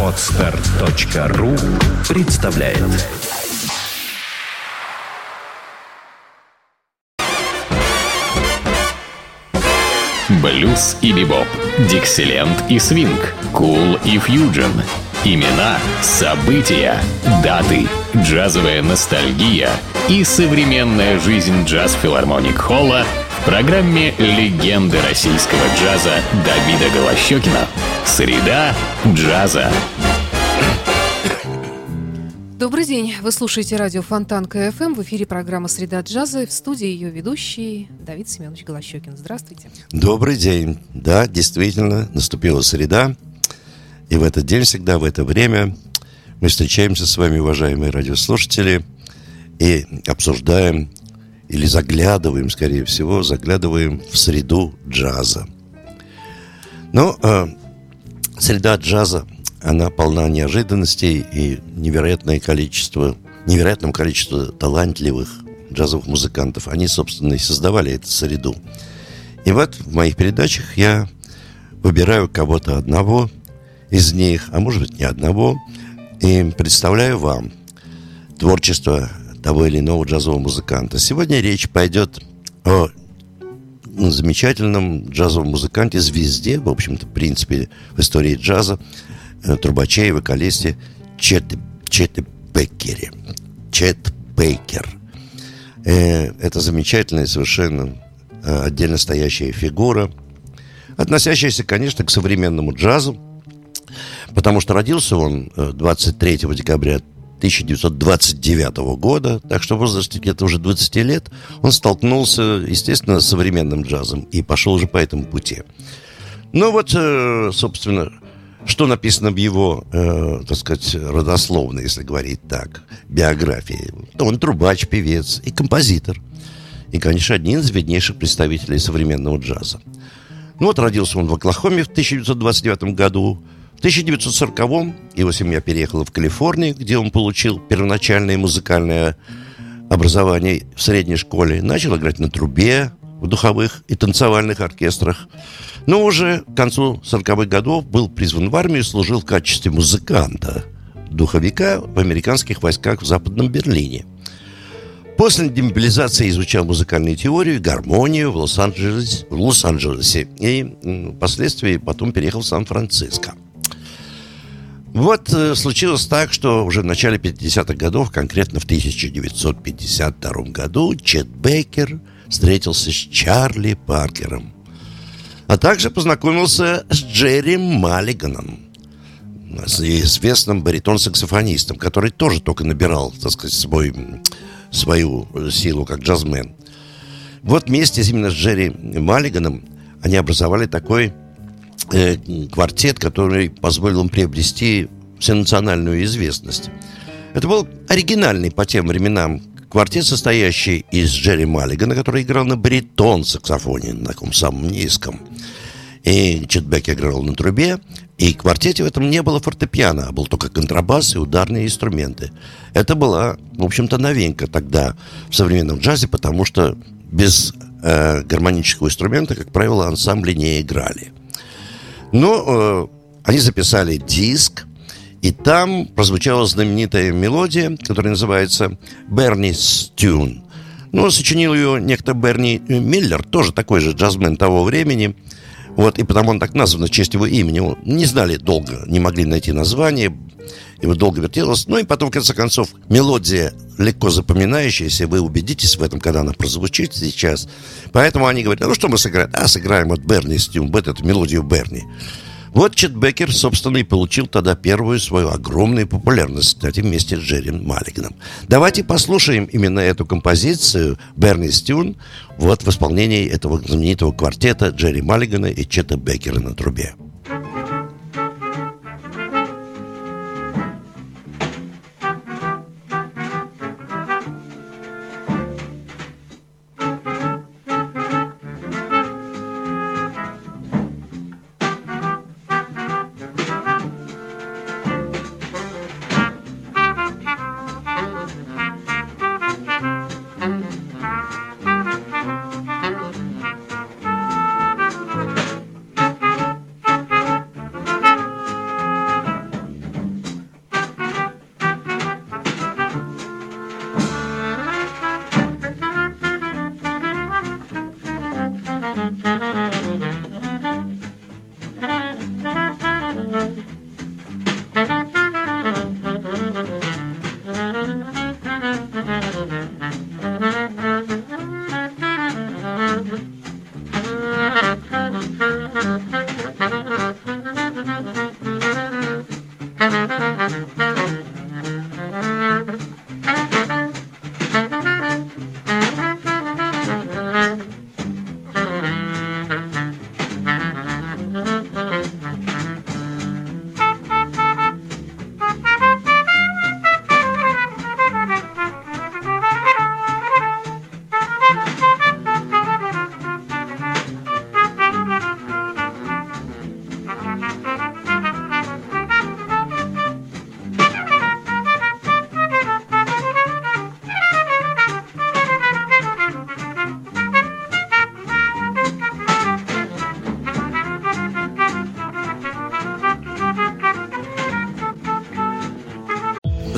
Отстар.ру представляет Блюз и бибоп, дикселент и свинг, кул и фьюджен. Имена, события, даты, джазовая ностальгия и современная жизнь джаз-филармоник Холла в программе «Легенды российского джаза» Давида Голощекина. Среда джаза. Добрый день. Вы слушаете радио Фонтан КФМ. В эфире программа «Среда джаза». В студии ее ведущий Давид Семенович Голощекин. Здравствуйте. Добрый день. Да, действительно, наступила среда. И в этот день всегда, в это время мы встречаемся с вами, уважаемые радиослушатели, и обсуждаем или заглядываем, скорее всего, заглядываем в среду джаза. Но э, среда джаза, она полна неожиданностей и невероятное количество, невероятном количестве талантливых джазовых музыкантов. Они, собственно, и создавали эту среду. И вот в моих передачах я выбираю кого-то одного из них, а может быть не одного, и представляю вам творчество того или иного джазового музыканта. Сегодня речь пойдет о замечательном джазовом музыканте, звезде, в общем-то, в принципе, в истории джаза, э, трубаче и вокалисте Чет, Чет Беккере. Чет Бейкер. Э, это замечательная совершенно э, отдельно стоящая фигура, относящаяся, конечно, к современному джазу, потому что родился он 23 декабря 1929 года, так что в возрасте где-то уже 20 лет он столкнулся, естественно, с современным джазом и пошел уже по этому пути. Ну вот, э, собственно, что написано в его, э, так сказать, родословной, если говорить так, биографии. Он трубач, певец и композитор. И, конечно, один из виднейших представителей современного джаза. Ну вот родился он в Оклахоме в 1929 году, в 1940-м его семья переехала в Калифорнию, где он получил первоначальное музыкальное образование в средней школе. Начал играть на трубе в духовых и танцевальных оркестрах. Но уже к концу 40-х годов был призван в армию и служил в качестве музыканта, духовика в американских войсках в Западном Берлине. После демобилизации изучал музыкальную теорию и гармонию в Лос-Анджелесе, Лос-Анджелесе и впоследствии потом переехал в Сан-Франциско. Вот э, случилось так, что уже в начале 50-х годов, конкретно в 1952 году, Чет Бейкер встретился с Чарли Паркером, а также познакомился с Джерри Маллиганом, известным баритон-саксофонистом, который тоже только набирал, так сказать, свой, свою силу как джазмен. Вот вместе именно с Джерри Маллиганом они образовали такой э, квартет, который позволил им приобрести всенациональную известность. Это был оригинальный по тем временам квартет, состоящий из Джерри Маллигана, который играл на баритон-саксофоне, на таком самом низком. И Четбек играл на трубе, и в квартете в этом не было фортепиано, а был только контрабас и ударные инструменты. Это была, в общем-то, новинка тогда в современном джазе, потому что без э, гармонического инструмента, как правило, ансамбли не играли. Но э, они записали диск, и там прозвучала знаменитая мелодия, которая называется «Бернис Тюн». Ну, сочинил ее некто Берни Миллер, тоже такой же джазмен того времени. Вот, и потому он так назван в честь его имени. Не знали долго, не могли найти название, его долго вертелось. Ну и потом, в конце концов, мелодия легко запоминающаяся, вы убедитесь в этом, когда она прозвучит сейчас. Поэтому они говорят, ну что мы сыграем? А, сыграем от Берни Стюм, эту мелодию Берни. Вот Чет Беккер, собственно, и получил тогда первую свою огромную популярность, кстати, вместе с Джерри Маллиганом. Давайте послушаем именно эту композицию Берни Стюн вот в исполнении этого знаменитого квартета Джерри Маллигана и Чета Беккера на трубе.